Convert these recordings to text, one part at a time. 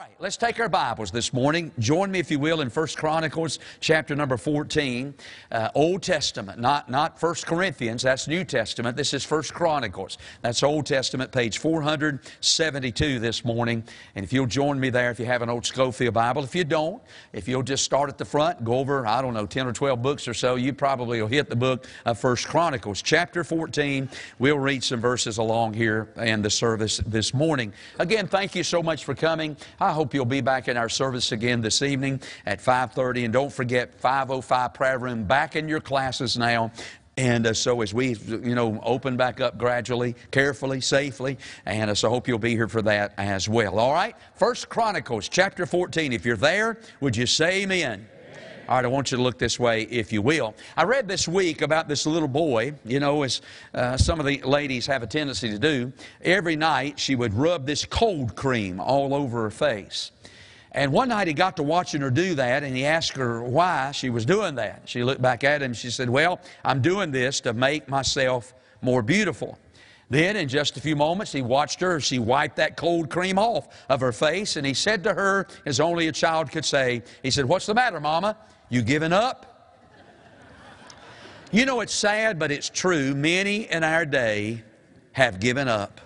right, let's take our Bibles this morning. Join me, if you will, in 1 Chronicles chapter number 14, uh, Old Testament, not, not 1 Corinthians, that's New Testament. This is 1 Chronicles. That's Old Testament, page 472 this morning. And if you'll join me there, if you have an old Scofield Bible. If you don't, if you'll just start at the front, go over, I don't know, 10 or 12 books or so, you probably will hit the book of 1 Chronicles, chapter 14. We'll read some verses along here in the service this morning. Again, thank you so much for coming. I hope you'll be back in our service again this evening at 5:30 and don't forget 505 prayer room back in your classes now. And uh, so as we, you know, open back up gradually, carefully, safely, and uh, so I hope you'll be here for that as well. All right? First Chronicles chapter 14. If you're there, would you say amen? All right, I want you to look this way, if you will. I read this week about this little boy, you know, as uh, some of the ladies have a tendency to do. Every night she would rub this cold cream all over her face. And one night he got to watching her do that, and he asked her why she was doing that. She looked back at him. She said, Well, I'm doing this to make myself more beautiful. Then, in just a few moments, he watched her she wiped that cold cream off of her face, and he said to her, as only a child could say, He said, What's the matter, Mama? You giving up? You know, it's sad, but it's true. Many in our day have given up.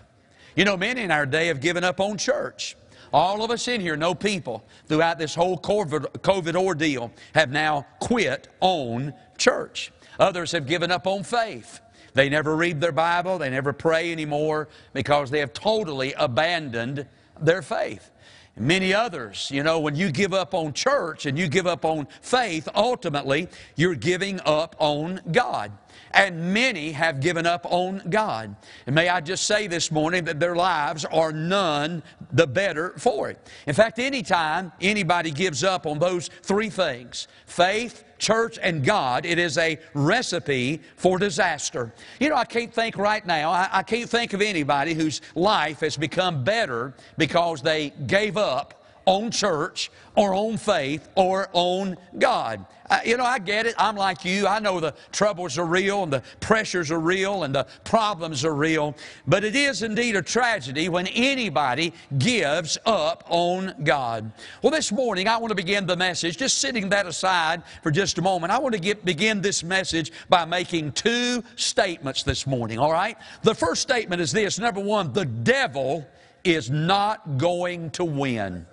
You know, many in our day have given up on church. All of us in here know people throughout this whole COVID ordeal have now quit on church. Others have given up on faith. They never read their Bible, they never pray anymore because they have totally abandoned their faith. Many others, you know, when you give up on church and you give up on faith, ultimately you're giving up on God. And many have given up on God. And may I just say this morning that their lives are none the better for it. In fact, anytime anybody gives up on those three things faith, church, and God, it is a recipe for disaster. You know, I can't think right now, I, I can't think of anybody whose life has become better because they gave up on church or on faith or on God. You know, I get it. I'm like you. I know the troubles are real and the pressures are real and the problems are real. But it is indeed a tragedy when anybody gives up on God. Well, this morning I want to begin the message, just sitting that aside for just a moment. I want to get, begin this message by making two statements this morning, all right? The first statement is this number one, the devil is not going to win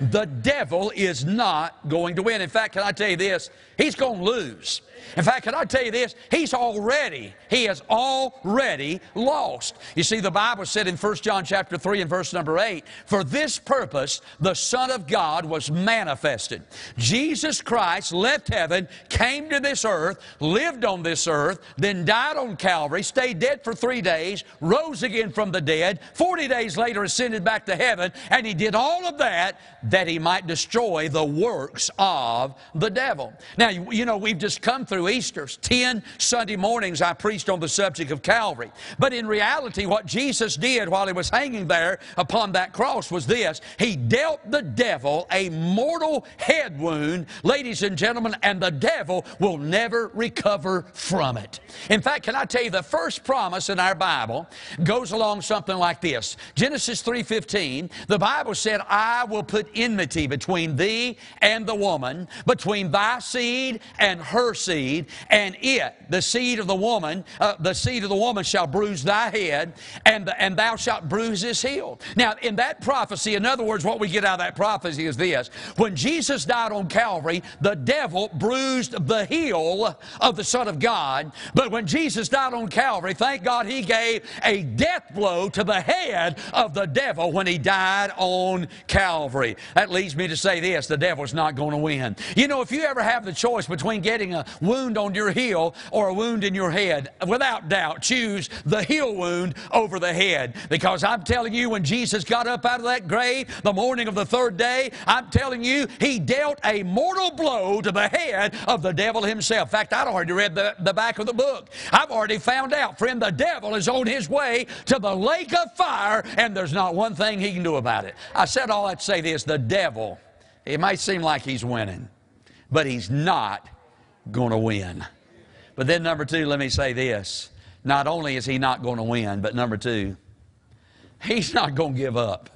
the devil is not going to win. In fact, can I tell you this? He's going to lose. In fact, can I tell you this? He's already, he has already lost. You see, the Bible said in 1 John chapter 3 and verse number 8, For this purpose the Son of God was manifested. Jesus Christ left heaven, came to this earth, lived on this earth, then died on Calvary, stayed dead for three days, rose again from the dead, 40 days later ascended back to heaven, and he did all of that that he might destroy the works of the devil. Now, you know, we've just come through Easter's. Ten Sunday mornings I preached on the subject of Calvary. But in reality, what Jesus did while he was hanging there upon that cross was this He dealt the devil a mortal head wound, ladies and gentlemen, and the devil will never recover from it. In fact, can I tell you, the first promise in our Bible goes along something like this Genesis 3:15, the Bible said, I will put enmity between thee and the woman, between thy seed and her seed seed, and it, the seed of the woman, uh, the seed of the woman shall bruise thy head, and, the, and thou shalt bruise his heel. Now, in that prophecy, in other words, what we get out of that prophecy is this. When Jesus died on Calvary, the devil bruised the heel of the Son of God, but when Jesus died on Calvary, thank God he gave a death blow to the head of the devil when he died on Calvary. That leads me to say this, the devil's not going to win. You know, if you ever have the choice between getting a wound on your heel or a wound in your head, without doubt, choose the heel wound over the head. Because I'm telling you, when Jesus got up out of that grave the morning of the third day, I'm telling you, he dealt a mortal blow to the head of the devil himself. In fact, I'd already read the, the back of the book. I've already found out, friend, the devil is on his way to the lake of fire, and there's not one thing he can do about it. I said all that to say this the devil, it might seem like he's winning, but he's not going to win. But then, number two, let me say this. Not only is he not going to win, but number two, he's not going to give up.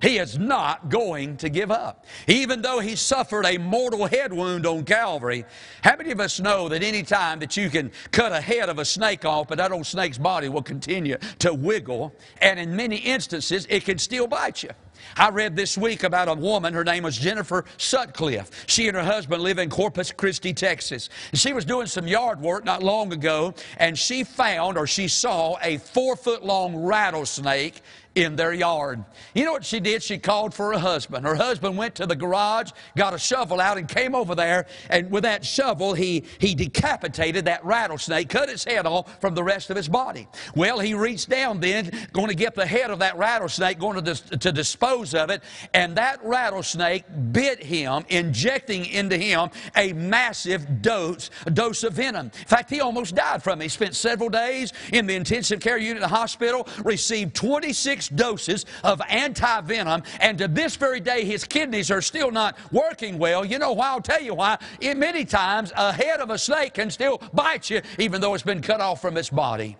He is not going to give up. Even though he suffered a mortal head wound on Calvary, how many of us know that any time that you can cut a head of a snake off, but that old snake's body will continue to wiggle, and in many instances, it can still bite you? I read this week about a woman, her name was Jennifer Sutcliffe. She and her husband live in Corpus Christi, Texas. She was doing some yard work not long ago, and she found or she saw a four foot long rattlesnake in their yard. You know what she did? She called for her husband. Her husband went to the garage, got a shovel out, and came over there. And with that shovel, he, he decapitated that rattlesnake, cut its head off from the rest of its body. Well, he reached down then, going to get the head of that rattlesnake, going to, dis- to dispose of it. And that rattlesnake bit him, injecting into him a massive dose, dose of venom. In fact, he almost died from it. He spent several days in the intensive care unit of the hospital, received 26 doses of anti venom, and to this very day, his kidneys are still not working well. You know why? I'll tell you why. It, many times, a head of a snake can still bite you, even though it's been cut off from its body.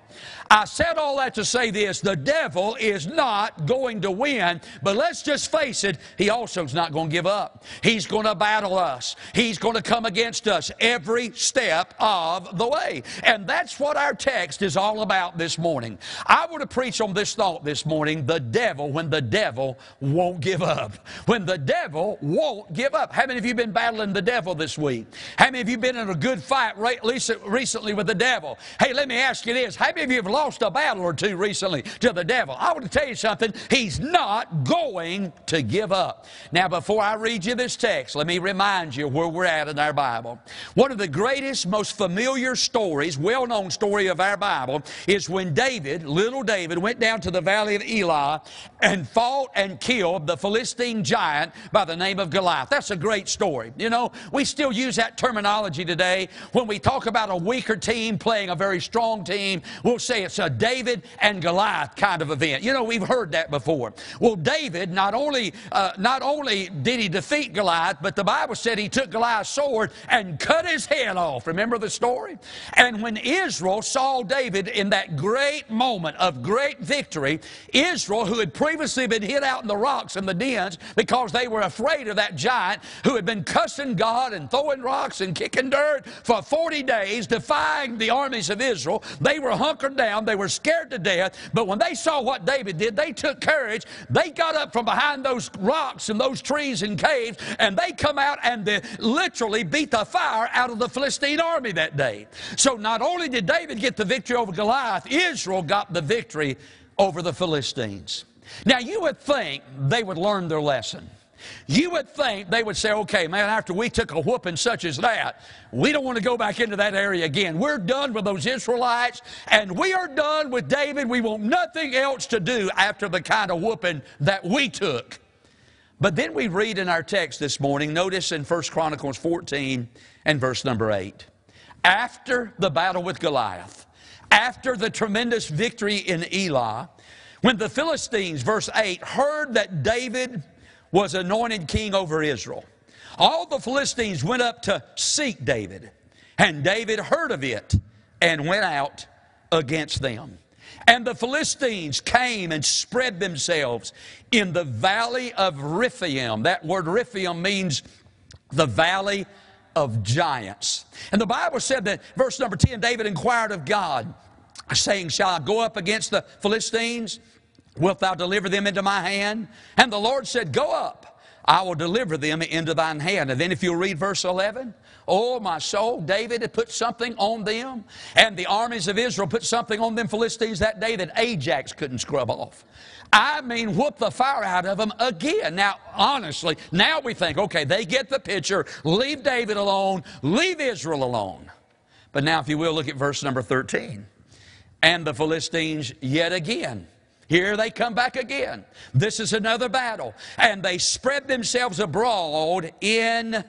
I said all that to say this the devil is not going to win, but let's just face it, he also is not going to give up. He's going to battle us, he's going to come against us every step of the way. And that's what our text is all about this morning. I want to preach on this thought this morning the devil, when the devil won't give up. When the devil won't give up. How many of you been battling the devil this week? How many of you been in a good fight recently with the devil? Hey, let me ask you this. How many of you have lost a battle or two recently to the devil. I want to tell you something. He's not going to give up. Now, before I read you this text, let me remind you where we're at in our Bible. One of the greatest, most familiar stories, well known story of our Bible, is when David, little David, went down to the valley of And fought and killed the Philistine giant by the name of Goliath. That's a great story. You know, we still use that terminology today when we talk about a weaker team playing a very strong team. We'll say it's a David and Goliath kind of event. You know, we've heard that before. Well, David not only uh, not only did he defeat Goliath, but the Bible said he took Goliath's sword and cut his head off. Remember the story? And when Israel saw David in that great moment of great victory, Israel, who had previously been hid out in the rocks and the dens because they were afraid of that giant who had been cussing God and throwing rocks and kicking dirt for 40 days, defying the armies of Israel, they were hunkered down. They were scared to death. But when they saw what David did, they took courage. They got up from behind those rocks and those trees and caves, and they come out and they literally beat the fire out of the Philistine army that day. So not only did David get the victory over Goliath, Israel got the victory over the Philistines. Now you would think they would learn their lesson. You would think they would say, okay, man, after we took a whooping such as that, we don't want to go back into that area again. We're done with those Israelites, and we are done with David. We want nothing else to do after the kind of whooping that we took. But then we read in our text this morning, notice in 1 Chronicles 14 and verse number 8. After the battle with Goliath, after the tremendous victory in Elah, when the Philistines, verse 8, heard that David was anointed king over Israel. All the Philistines went up to seek David, and David heard of it and went out against them. And the Philistines came and spread themselves in the valley of Rephaim. That word Rephaim means the valley of giants. And the Bible said that, verse number 10, David inquired of God, saying, Shall I go up against the Philistines? Wilt thou deliver them into my hand? And the Lord said, Go up, I will deliver them into thine hand. And then if you'll read verse 11, Oh, my soul, David had put something on them, and the armies of Israel put something on them Philistines that day that Ajax couldn't scrub off. I mean, whoop the fire out of them again. Now, honestly, now we think, okay, they get the picture. Leave David alone. Leave Israel alone. But now, if you will, look at verse number 13. And the Philistines yet again here they come back again. This is another battle. And they spread themselves abroad in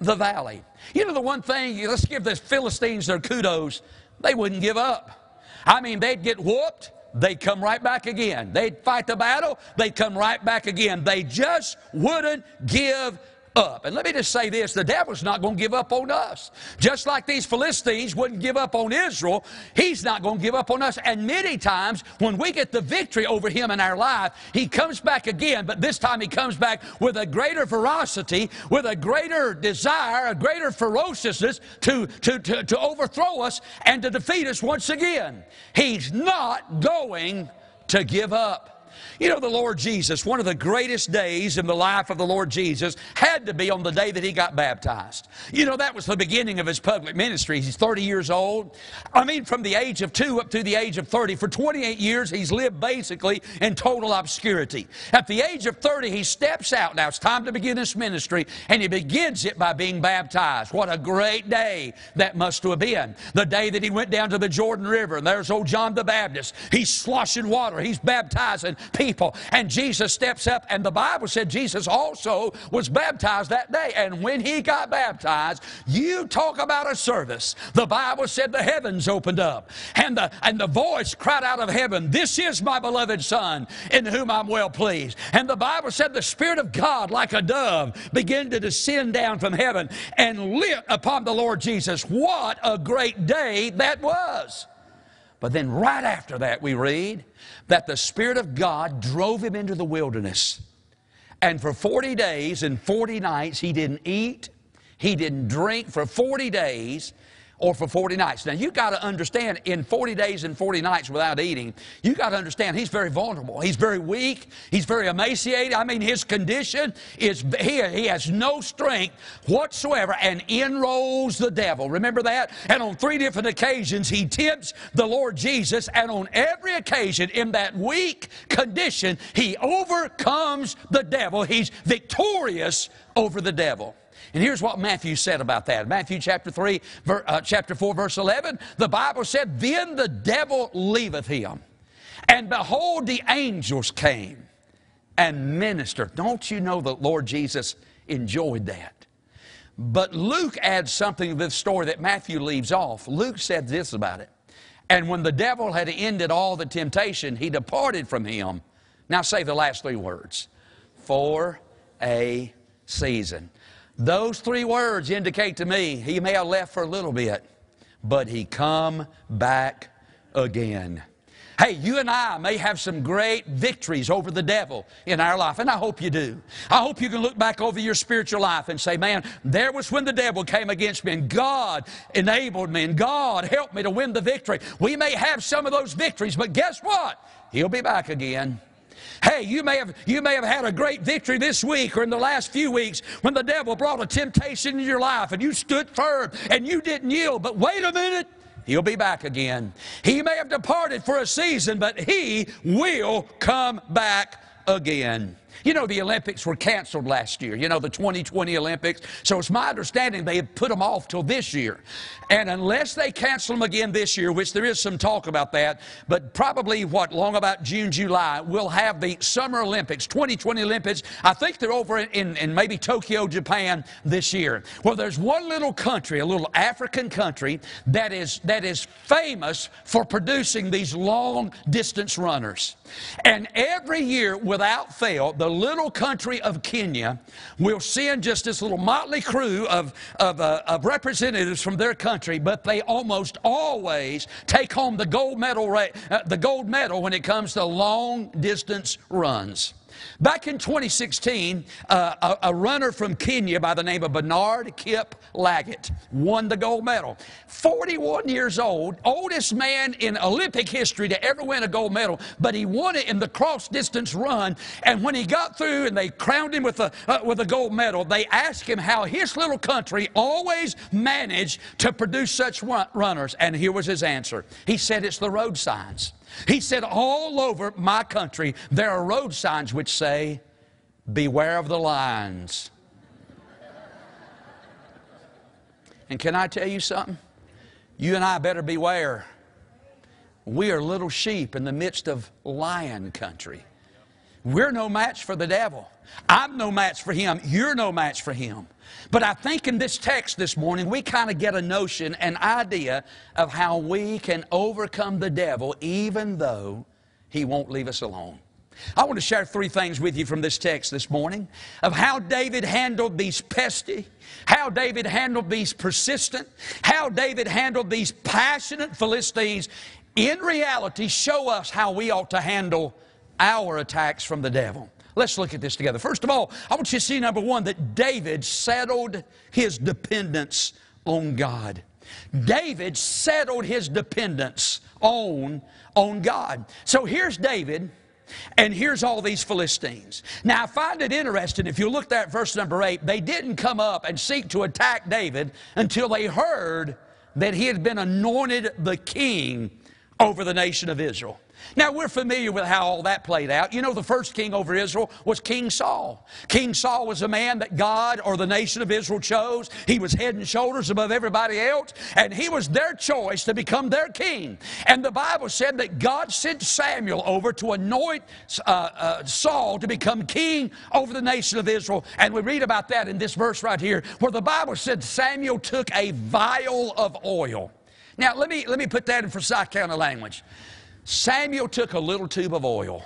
the valley. You know, the one thing, let's give the Philistines their kudos, they wouldn't give up. I mean, they'd get whooped, they'd come right back again. They'd fight the battle, they'd come right back again. They just wouldn't give up. And let me just say this the devil's not going to give up on us. Just like these Philistines wouldn't give up on Israel, he's not going to give up on us. And many times, when we get the victory over him in our life, he comes back again, but this time he comes back with a greater ferocity, with a greater desire, a greater ferociousness to, to, to, to overthrow us and to defeat us once again. He's not going to give up. You know, the Lord Jesus, one of the greatest days in the life of the Lord Jesus had to be on the day that he got baptized. You know, that was the beginning of his public ministry. He's 30 years old. I mean, from the age of two up to the age of 30. For 28 years, he's lived basically in total obscurity. At the age of 30, he steps out. Now, it's time to begin his ministry, and he begins it by being baptized. What a great day that must have been. The day that he went down to the Jordan River, and there's old John the Baptist. He's sloshing water, he's baptizing people. And Jesus steps up, and the Bible said Jesus also was baptized that day. And when he got baptized, you talk about a service. The Bible said the heavens opened up, and the, and the voice cried out of heaven, This is my beloved Son, in whom I'm well pleased. And the Bible said the Spirit of God, like a dove, began to descend down from heaven and lit upon the Lord Jesus. What a great day that was! But then, right after that, we read that the Spirit of God drove him into the wilderness. And for 40 days and 40 nights, he didn't eat, he didn't drink for 40 days or for 40 nights. Now, you've got to understand, in 40 days and 40 nights without eating, you've got to understand he's very vulnerable. He's very weak. He's very emaciated. I mean, his condition is, he, he has no strength whatsoever, and in rolls the devil. Remember that? And on three different occasions, he tempts the Lord Jesus, and on every occasion, in that weak condition, he overcomes the devil. He's victorious over the devil. And here's what Matthew said about that. Matthew chapter 3, ver, uh, chapter 4, verse 11, the Bible said, Then the devil leaveth him. And behold, the angels came and ministered. Don't you know that Lord Jesus enjoyed that? But Luke adds something to this story that Matthew leaves off. Luke said this about it. And when the devil had ended all the temptation, he departed from him. Now say the last three words for a season. Those three words indicate to me he may have left for a little bit, but he come back again. Hey, you and I may have some great victories over the devil in our life, and I hope you do. I hope you can look back over your spiritual life and say, man, there was when the devil came against me, and God enabled me, and God helped me to win the victory. We may have some of those victories, but guess what? He'll be back again. Hey, you may have you may have had a great victory this week or in the last few weeks when the devil brought a temptation into your life and you stood firm and you didn't yield. But wait a minute. He'll be back again. He may have departed for a season, but he will come back again. You know, the Olympics were canceled last year, you know, the 2020 Olympics. So it's my understanding they put them off till this year. And unless they cancel them again this year, which there is some talk about that, but probably what, long about June, July, we'll have the Summer Olympics, 2020 Olympics. I think they're over in, in maybe Tokyo, Japan this year. Well, there's one little country, a little African country, that is, that is famous for producing these long distance runners. And every year, without fail, the little country of Kenya will send just this little motley crew of, of, uh, of representatives from their country, but they almost always take home the gold medal, uh, the gold medal when it comes to long distance runs. Back in 2016, uh, a, a, runner from Kenya by the name of Bernard Kip Lagat won the gold medal. 41 years old, oldest man in Olympic history to ever win a gold medal, but he won it in the cross distance run. And when he got through and they crowned him with a, uh, with a gold medal, they asked him how his little country always managed to produce such runners. And here was his answer. He said, It's the road signs. He said, All over my country, there are road signs which say, Beware of the lions. and can I tell you something? You and I better beware. We are little sheep in the midst of lion country. We're no match for the devil. I'm no match for him. You're no match for him. But I think in this text this morning, we kind of get a notion, an idea of how we can overcome the devil even though he won't leave us alone. I want to share three things with you from this text this morning of how David handled these pesty, how David handled these persistent, how David handled these passionate Philistines. In reality, show us how we ought to handle our attacks from the devil. Let's look at this together. First of all, I want you to see number one that David settled his dependence on God. David settled his dependence on, on God. So here's David. And here's all these Philistines. Now, I find it interesting, if you look at verse number 8, they didn't come up and seek to attack David until they heard that he had been anointed the king over the nation of Israel. Now, we're familiar with how all that played out. You know, the first king over Israel was King Saul. King Saul was a man that God or the nation of Israel chose. He was head and shoulders above everybody else, and he was their choice to become their king. And the Bible said that God sent Samuel over to anoint uh, uh, Saul to become king over the nation of Israel. And we read about that in this verse right here, where the Bible said Samuel took a vial of oil. Now, let me, let me put that in Forsyth County language. Samuel took a little tube of oil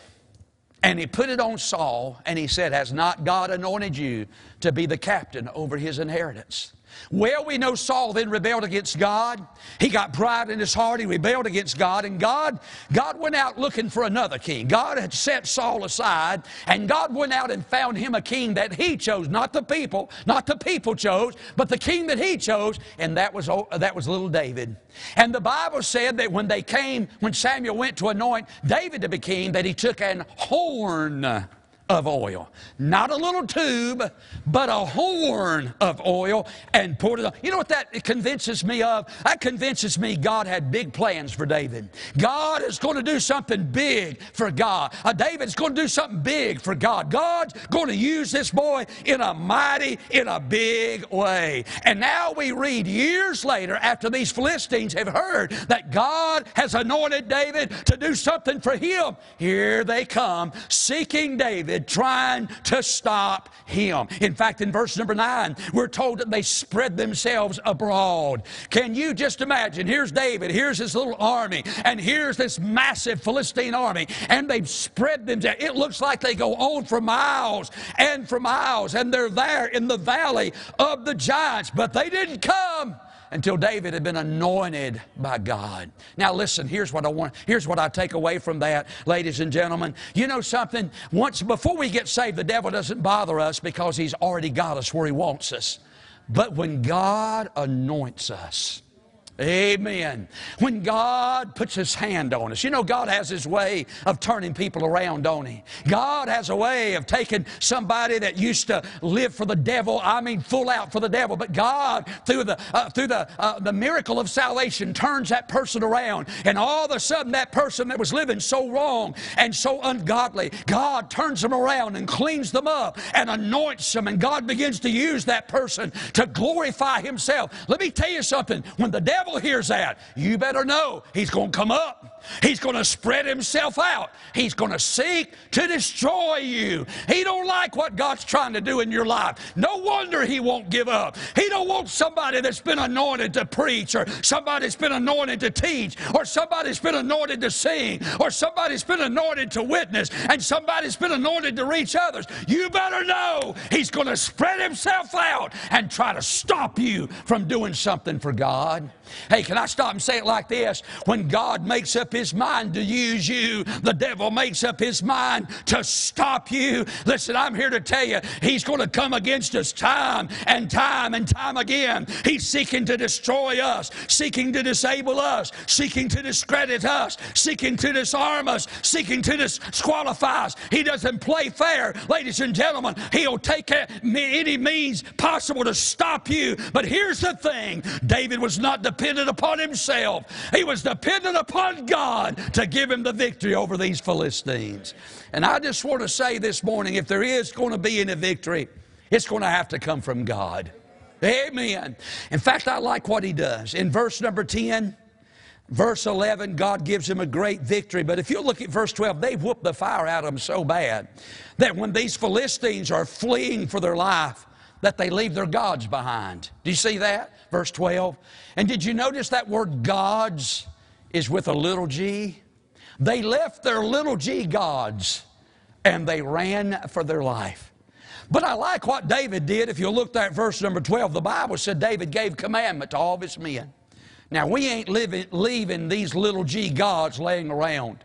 and he put it on Saul and he said, Has not God anointed you to be the captain over his inheritance? Well, we know Saul then rebelled against God. He got pride in his heart. He rebelled against God. And God, God went out looking for another king. God had set Saul aside, and God went out and found him a king that he chose, not the people, not the people chose, but the king that he chose, and that was, that was little David. And the Bible said that when they came, when Samuel went to anoint David to be king, that he took an horn of oil. Not a little tube, but a horn of oil and poured it on. You know what that convinces me of? That convinces me God had big plans for David. God is going to do something big for God. Uh, David's going to do something big for God. God's going to use this boy in a mighty, in a big way. And now we read years later, after these Philistines have heard that God has anointed David to do something for him, here they come seeking David David trying to stop him. In fact, in verse number nine, we're told that they spread themselves abroad. Can you just imagine? Here's David, here's his little army, and here's this massive Philistine army, and they've spread themselves. It looks like they go on for miles and for miles, and they're there in the valley of the giants, but they didn't come until David had been anointed by God. Now listen, here's what I want, here's what I take away from that, ladies and gentlemen. You know something? Once before we get saved, the devil doesn't bother us because he's already got us where he wants us. But when God anoints us, Amen. When God puts His hand on us, you know, God has His way of turning people around, don't He? God has a way of taking somebody that used to live for the devil, I mean, full out for the devil, but God, through the, uh, through the, uh, the miracle of salvation, turns that person around. And all of a sudden, that person that was living so wrong and so ungodly, God turns them around and cleans them up and anoints them, and God begins to use that person to glorify Himself. Let me tell you something. When the devil devil hears that, you better know he's going to come up. He's going to spread himself out. He's going to seek to destroy you. He don't like what God's trying to do in your life. No wonder he won't give up. He don't want somebody that's been anointed to preach or somebody that's been anointed to teach or somebody that's been anointed to sing or somebody that's been anointed to witness and somebody that's been anointed to reach others. You better know he's going to spread himself out and try to stop you from doing something for God. Hey, can I stop and say it like this? When God makes up his mind to use you, the devil makes up his mind to stop you. Listen, I'm here to tell you, he's going to come against us time and time and time again. He's seeking to destroy us, seeking to disable us, seeking to discredit us, seeking to disarm us, seeking to disqualify us. He doesn't play fair. Ladies and gentlemen, he'll take any means possible to stop you. But here's the thing David was not dependent upon himself. He was dependent upon God to give him the victory over these Philistines. And I just want to say this morning if there is going to be any victory, it's going to have to come from God. Amen. In fact, I like what he does. In verse number 10, verse 11, God gives him a great victory. But if you look at verse 12, they've whooped the fire out of him so bad that when these Philistines are fleeing for their life, that they leave their gods behind. Do you see that? Verse 12. And did you notice that word gods is with a little g? They left their little g gods and they ran for their life. But I like what David did. If you look at verse number 12, the Bible said David gave commandment to all of his men. Now, we ain't living, leaving these little g gods laying around.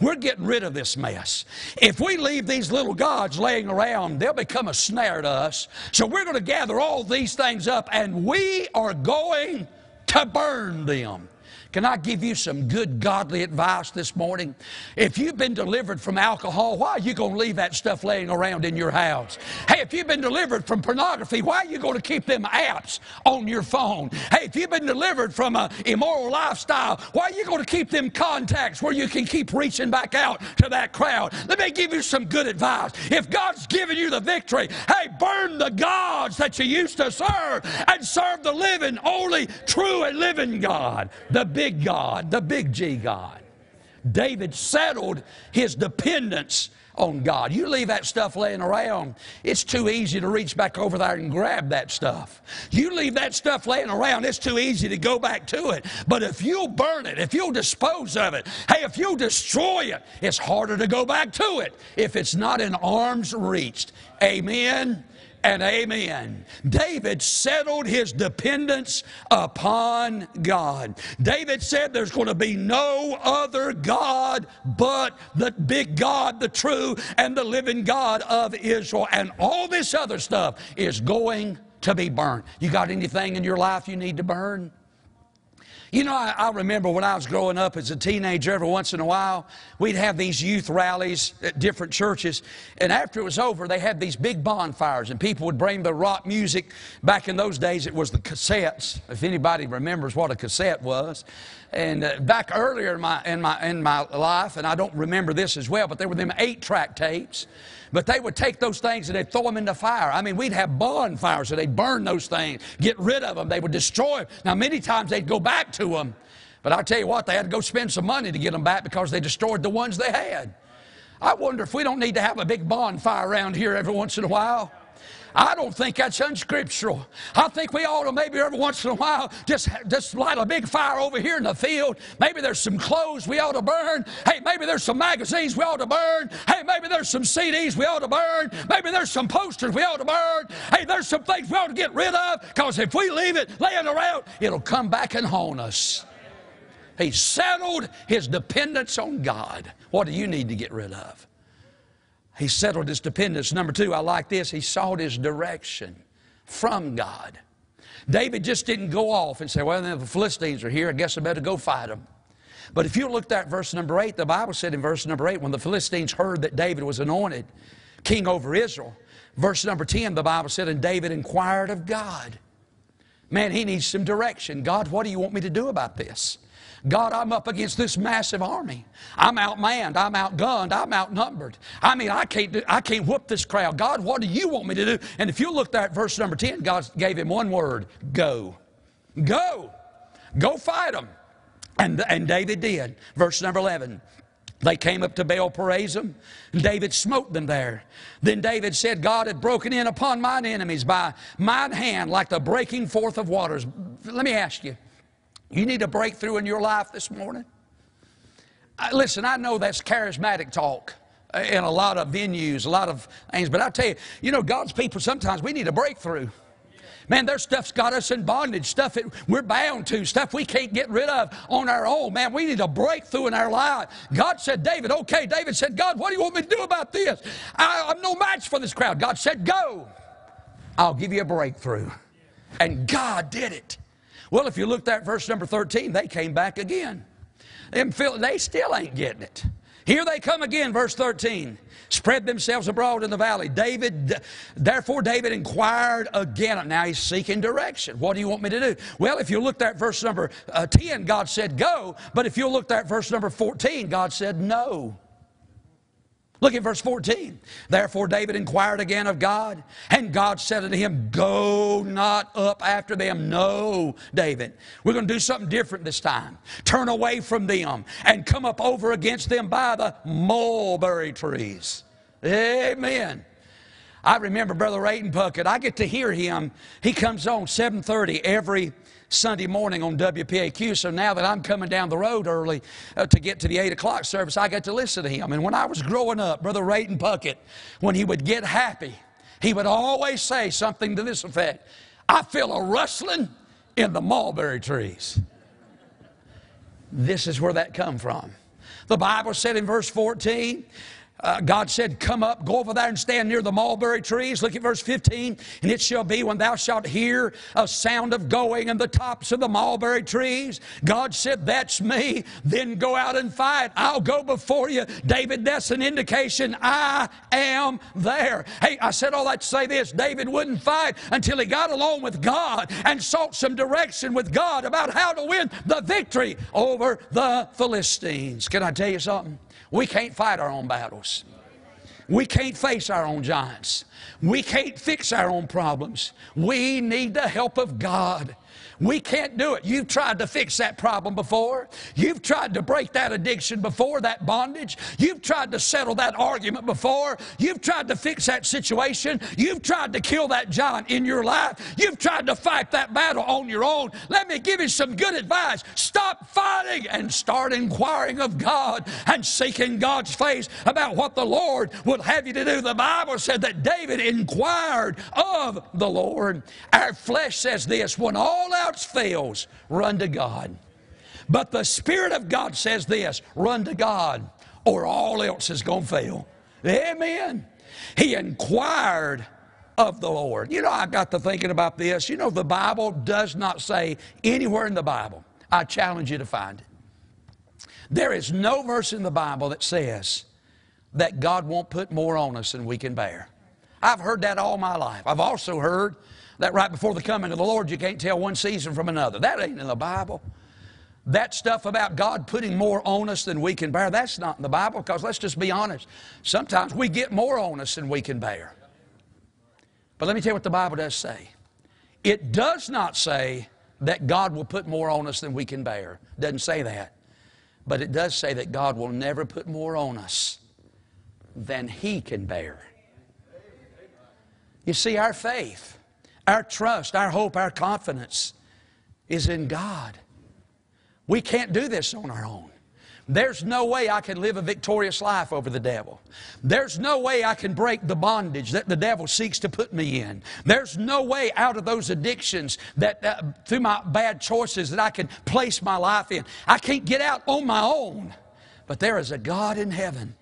We're getting rid of this mess. If we leave these little gods laying around, they'll become a snare to us. So we're going to gather all these things up and we are going to burn them. Can I give you some good godly advice this morning? If you've been delivered from alcohol, why are you going to leave that stuff laying around in your house? Hey, if you've been delivered from pornography, why are you going to keep them apps on your phone? Hey, if you've been delivered from an immoral lifestyle, why are you going to keep them contacts where you can keep reaching back out to that crowd? Let me give you some good advice. If God's given you the victory, hey, burn the gods that you used to serve and serve the living, only true and living God, the big God, the big G God. David settled his dependence on God. You leave that stuff laying around, it's too easy to reach back over there and grab that stuff. You leave that stuff laying around, it's too easy to go back to it. But if you'll burn it, if you'll dispose of it, hey, if you'll destroy it, it's harder to go back to it if it's not in arm's reached. Amen and amen. David settled his dependence upon God. David said there's going to be no other God but the big God, the true and the living God of Israel. And all this other stuff is going to be burned. You got anything in your life you need to burn? You know, I, I, remember when I was growing up as a teenager, every once in a while, we'd have these youth rallies at different churches. And after it was over, they had these big bonfires, and people would bring the rock music. Back in those days, it was the cassettes, if anybody remembers what a cassette was. And uh, back earlier in my, in, my, in my life, and I don't remember this as well, but there were them eight track tapes. But they would take those things and they'd throw them into fire. I mean, we'd have bonfires, so they'd burn those things, get rid of them, they would destroy them. Now, many times they'd go back to them. But I'll tell you what, they had to go spend some money to get them back because they destroyed the ones they had. I wonder if we don't need to have a big bonfire around here every once in a while. I don't think that's unscriptural. I think we ought to maybe every once in a while just, just light a big fire over here in the field. Maybe there's some clothes we ought to burn. Hey, maybe there's some magazines we ought to burn. Hey, maybe there's some CDs we ought to burn. Maybe there's some posters we ought to burn. Hey, there's some things we ought to get rid of because if we leave it laying around, it'll come back and haunt us. He settled his dependence on God. What do you need to get rid of? He settled his dependence. Number two, I like this. He sought his direction from God. David just didn't go off and say, Well, the Philistines are here. I guess I better go fight them. But if you looked at verse number eight, the Bible said in verse number eight, when the Philistines heard that David was anointed king over Israel, verse number 10, the Bible said, And David inquired of God. Man, he needs some direction. God, what do you want me to do about this? God, I'm up against this massive army. I'm outmanned. I'm outgunned. I'm outnumbered. I mean, I can't, do, I can't whoop this crowd. God, what do you want me to do? And if you look there at verse number 10, God gave him one word go. Go. Go fight them. And, and David did. Verse number 11. They came up to Baal Perazim, and David smote them there. Then David said, God had broken in upon mine enemies by mine hand like the breaking forth of waters. Let me ask you, you need a breakthrough in your life this morning? listen, I know that's charismatic talk uh, in a lot of venues, a lot of things, but I tell you, you know, God's people sometimes we need a breakthrough. Man, there's stuff's got us in bondage, stuff that we're bound to, stuff we can't get rid of on our own. Man, we need a breakthrough in our life. God said, David, okay. David said, God, what do you want me to do about this? I, I'm no match for this crowd. God said, go. I'll give you a breakthrough. And God did it. Well, if you looked at verse number 13, they came back again. They still ain't getting it. Here they come again, verse 13. Spread themselves abroad in the valley. David, therefore, David inquired again. Now he's seeking direction. What do you want me to do? Well, if you looked at verse number uh, 10, God said go. But if you looked at verse number 14, God said no. Look at verse 14. Therefore David inquired again of God, and God said unto him, Go not up after them. No, David. We're going to do something different this time. Turn away from them and come up over against them by the mulberry trees. Amen. I remember Brother Rayton Puckett. I get to hear him. He comes on 7:30 every Sunday morning on WPAQ. So now that I'm coming down the road early uh, to get to the 8 o'clock service, I get to listen to him. And when I was growing up, Brother Rayton Puckett, when he would get happy, he would always say something to this effect I feel a rustling in the mulberry trees. This is where that come from. The Bible said in verse 14, uh, God said, Come up, go over there and stand near the mulberry trees. Look at verse 15. And it shall be when thou shalt hear a sound of going in the tops of the mulberry trees. God said, That's me. Then go out and fight. I'll go before you. David, that's an indication I am there. Hey, I said all that to say this David wouldn't fight until he got along with God and sought some direction with God about how to win the victory over the Philistines. Can I tell you something? We can't fight our own battles. We can't face our own giants. We can't fix our own problems. We need the help of God. We can't do it. You've tried to fix that problem before. You've tried to break that addiction before, that bondage. You've tried to settle that argument before. You've tried to fix that situation. You've tried to kill that giant in your life. You've tried to fight that battle on your own. Let me give you some good advice. Stop fighting and start inquiring of God and seeking God's face about what the Lord would have you to do. The Bible said that David inquired of the Lord. Our flesh says this when all out fails, run to God. But the Spirit of God says this run to God, or all else is going to fail. Amen. He inquired of the Lord. You know, I got to thinking about this. You know, the Bible does not say anywhere in the Bible, I challenge you to find it. There is no verse in the Bible that says that God won't put more on us than we can bear. I've heard that all my life. I've also heard that right before the coming of the Lord, you can't tell one season from another. That ain't in the Bible. That stuff about God putting more on us than we can bear, that's not in the Bible because let's just be honest. Sometimes we get more on us than we can bear. But let me tell you what the Bible does say. It does not say that God will put more on us than we can bear. It doesn't say that. But it does say that God will never put more on us than He can bear. You see, our faith our trust, our hope, our confidence is in God. We can't do this on our own. There's no way I can live a victorious life over the devil. There's no way I can break the bondage that the devil seeks to put me in. There's no way out of those addictions that uh, through my bad choices that I can place my life in. I can't get out on my own. But there is a God in heaven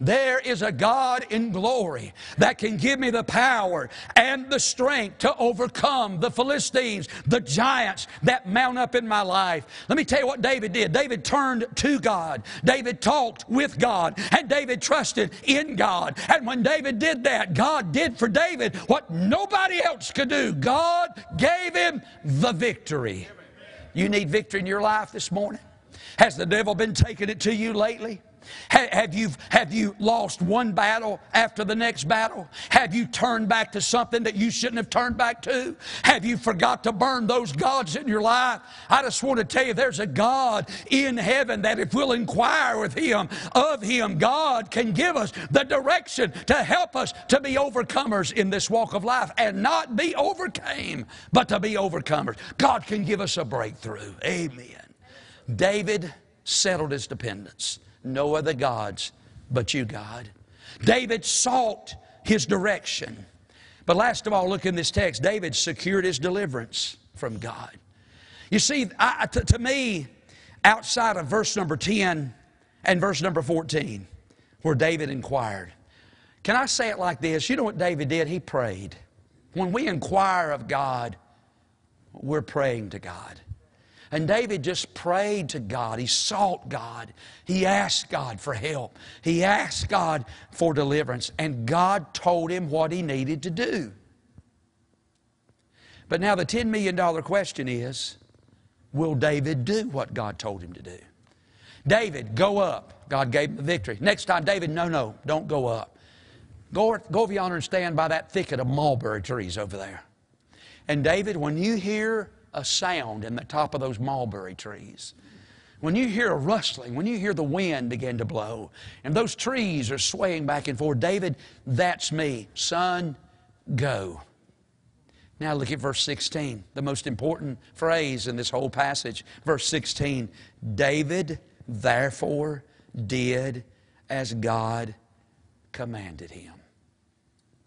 there is a God in glory that can give me the power and the strength to overcome the Philistines, the giants that mount up in my life. Let me tell you what David did. David turned to God. David talked with God. And David trusted in God. And when David did that, God did for David what nobody else could do. God gave him the victory. You need victory in your life this morning? Has the devil been taking it to you lately? Have you, have you lost one battle after the next battle? Have you turned back to something that you shouldn't have turned back to? Have you forgot to burn those gods in your life? I just want to tell you there's a God in heaven that if we'll inquire with Him, of Him, God can give us the direction to help us to be overcomers in this walk of life and not be overcame, but to be overcomers. God can give us a breakthrough. Amen. David settled his dependence no other gods but you, God. David sought his direction. But last of all, look in this text David secured his deliverance from God. You see, I, to, to me, outside of verse number 10 and verse number 14, where David inquired, can I say it like this? You know what David did? He prayed. When we inquire of God, we're praying to God. And David just prayed to God. He sought God. He asked God for help. He asked God for deliverance. And God told him what he needed to do. But now the $10 million question is will David do what God told him to do? David, go up. God gave him the victory. Next time, David, no, no, don't go up. Go, go over yonder and stand by that thicket of mulberry trees over there. And David, when you hear a sound in the top of those mulberry trees. when you hear a rustling, when you hear the wind begin to blow, and those trees are swaying back and forth, David, that's me. Son, go. Now look at verse 16, the most important phrase in this whole passage. Verse 16 David therefore did as God commanded him.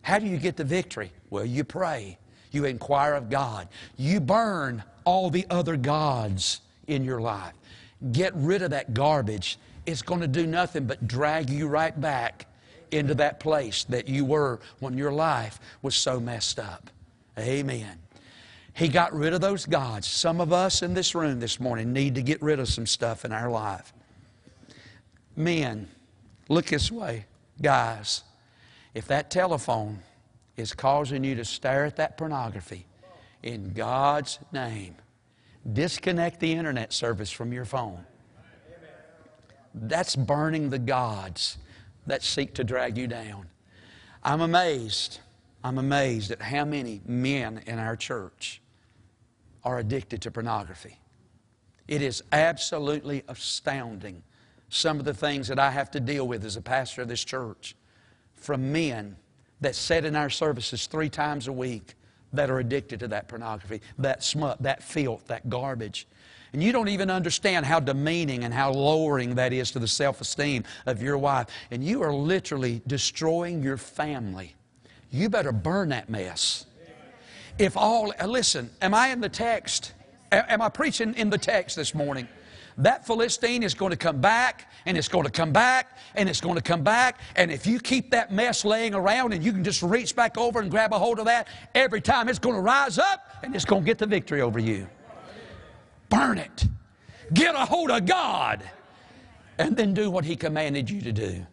How do you get the victory? Well, you pray, you inquire of God, you burn all the other gods in your life. Get rid of that garbage. It's going to do nothing but drag you right back into that place that you were when your life was so messed up. Amen. He got rid of those gods. Some of us in this room this morning need to get rid of some stuff in our life. Men, look this way. Guys, if that telephone is causing you to stare at that pornography, in God's name, disconnect the internet service from your phone. That's burning the gods that seek to drag you down. I'm amazed. I'm amazed at how many men in our church are addicted to pornography. It is absolutely astounding some of the things that I have to deal with as a pastor of this church from men that sit in our services three times a week that are addicted to that pornography, that smut, that filth, that garbage. And you don't even understand how demeaning and how lowering that is to the self esteem of your wife. And you are literally destroying your family. You better burn that mess. If all, listen, am I in the text? Am I preaching in the text this morning? That Philistine is going to come back and it's going to come back and it's going to come back. And if you keep that mess laying around and you can just reach back over and grab a hold of that, every time it's going to rise up and it's going to get the victory over you. Burn it. Get a hold of God and then do what He commanded you to do.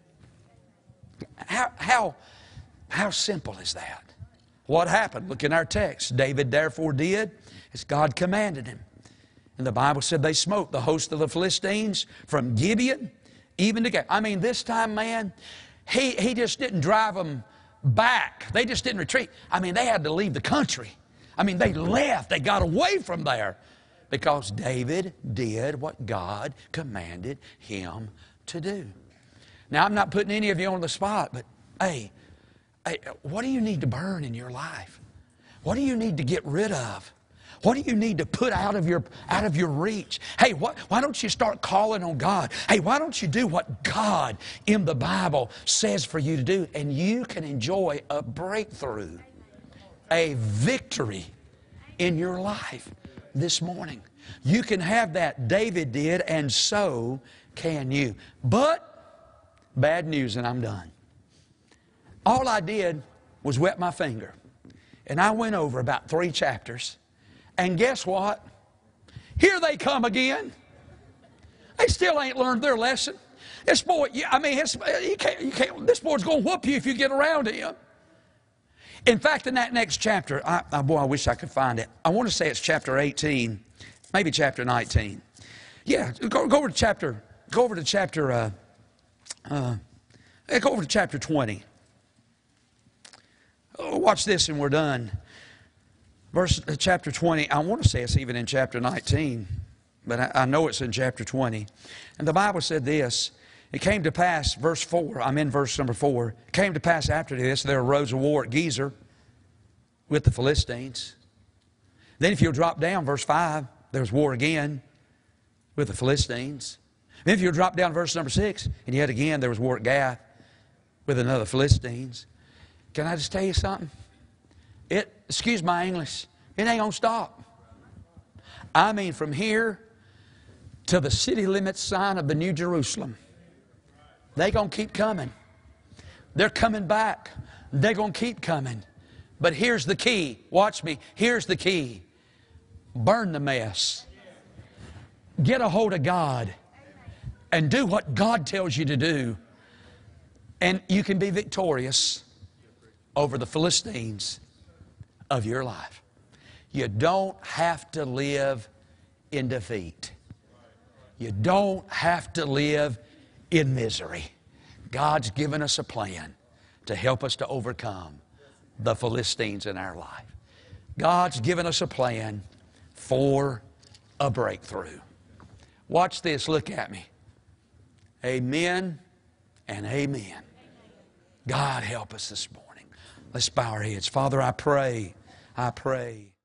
How, how, how simple is that? What happened? Look in our text. David therefore did as God commanded him. And the Bible said they smote the host of the Philistines from Gibeon even to Gath. I mean, this time, man, he, he just didn't drive them back. They just didn't retreat. I mean, they had to leave the country. I mean, they left. They got away from there because David did what God commanded him to do. Now, I'm not putting any of you on the spot, but hey, hey what do you need to burn in your life? What do you need to get rid of? What do you need to put out of your, out of your reach? Hey, what, why don't you start calling on God? Hey, why don't you do what God in the Bible says for you to do? And you can enjoy a breakthrough, a victory in your life this morning. You can have that David did, and so can you. But, bad news, and I'm done. All I did was wet my finger. And I went over about three chapters and guess what? Here they come again. They still ain't learned their lesson. This boy, I mean, can't, can't, this boy's going to whoop you if you get around him. In fact, in that next chapter, I, boy, I wish I could find it. I want to say it's chapter 18, maybe chapter 19. Yeah, go, go over to chapter, go over to chapter, uh, uh, go over to chapter 20. Oh, watch this and we're done. Verse uh, chapter 20, I want to say it's even in chapter 19, but I, I know it's in chapter 20. And the Bible said this It came to pass, verse 4, I'm in verse number 4. It came to pass after this, there arose a war at Gezer with the Philistines. Then, if you'll drop down, verse 5, there's war again with the Philistines. Then, if you'll drop down verse number 6, and yet again there was war at Gath with another Philistines. Can I just tell you something? It, excuse my English, it ain't going to stop. I mean, from here to the city limits sign of the New Jerusalem, they going to keep coming. They're coming back. They're going to keep coming. But here's the key. Watch me. Here's the key. Burn the mess. Get a hold of God and do what God tells you to do. And you can be victorious over the Philistines of your life. You don't have to live in defeat. You don't have to live in misery. God's given us a plan to help us to overcome the Philistines in our life. God's given us a plan for a breakthrough. Watch this. Look at me. Amen and amen. God help us this morning. Let's bow our heads. Father, I pray, I pray.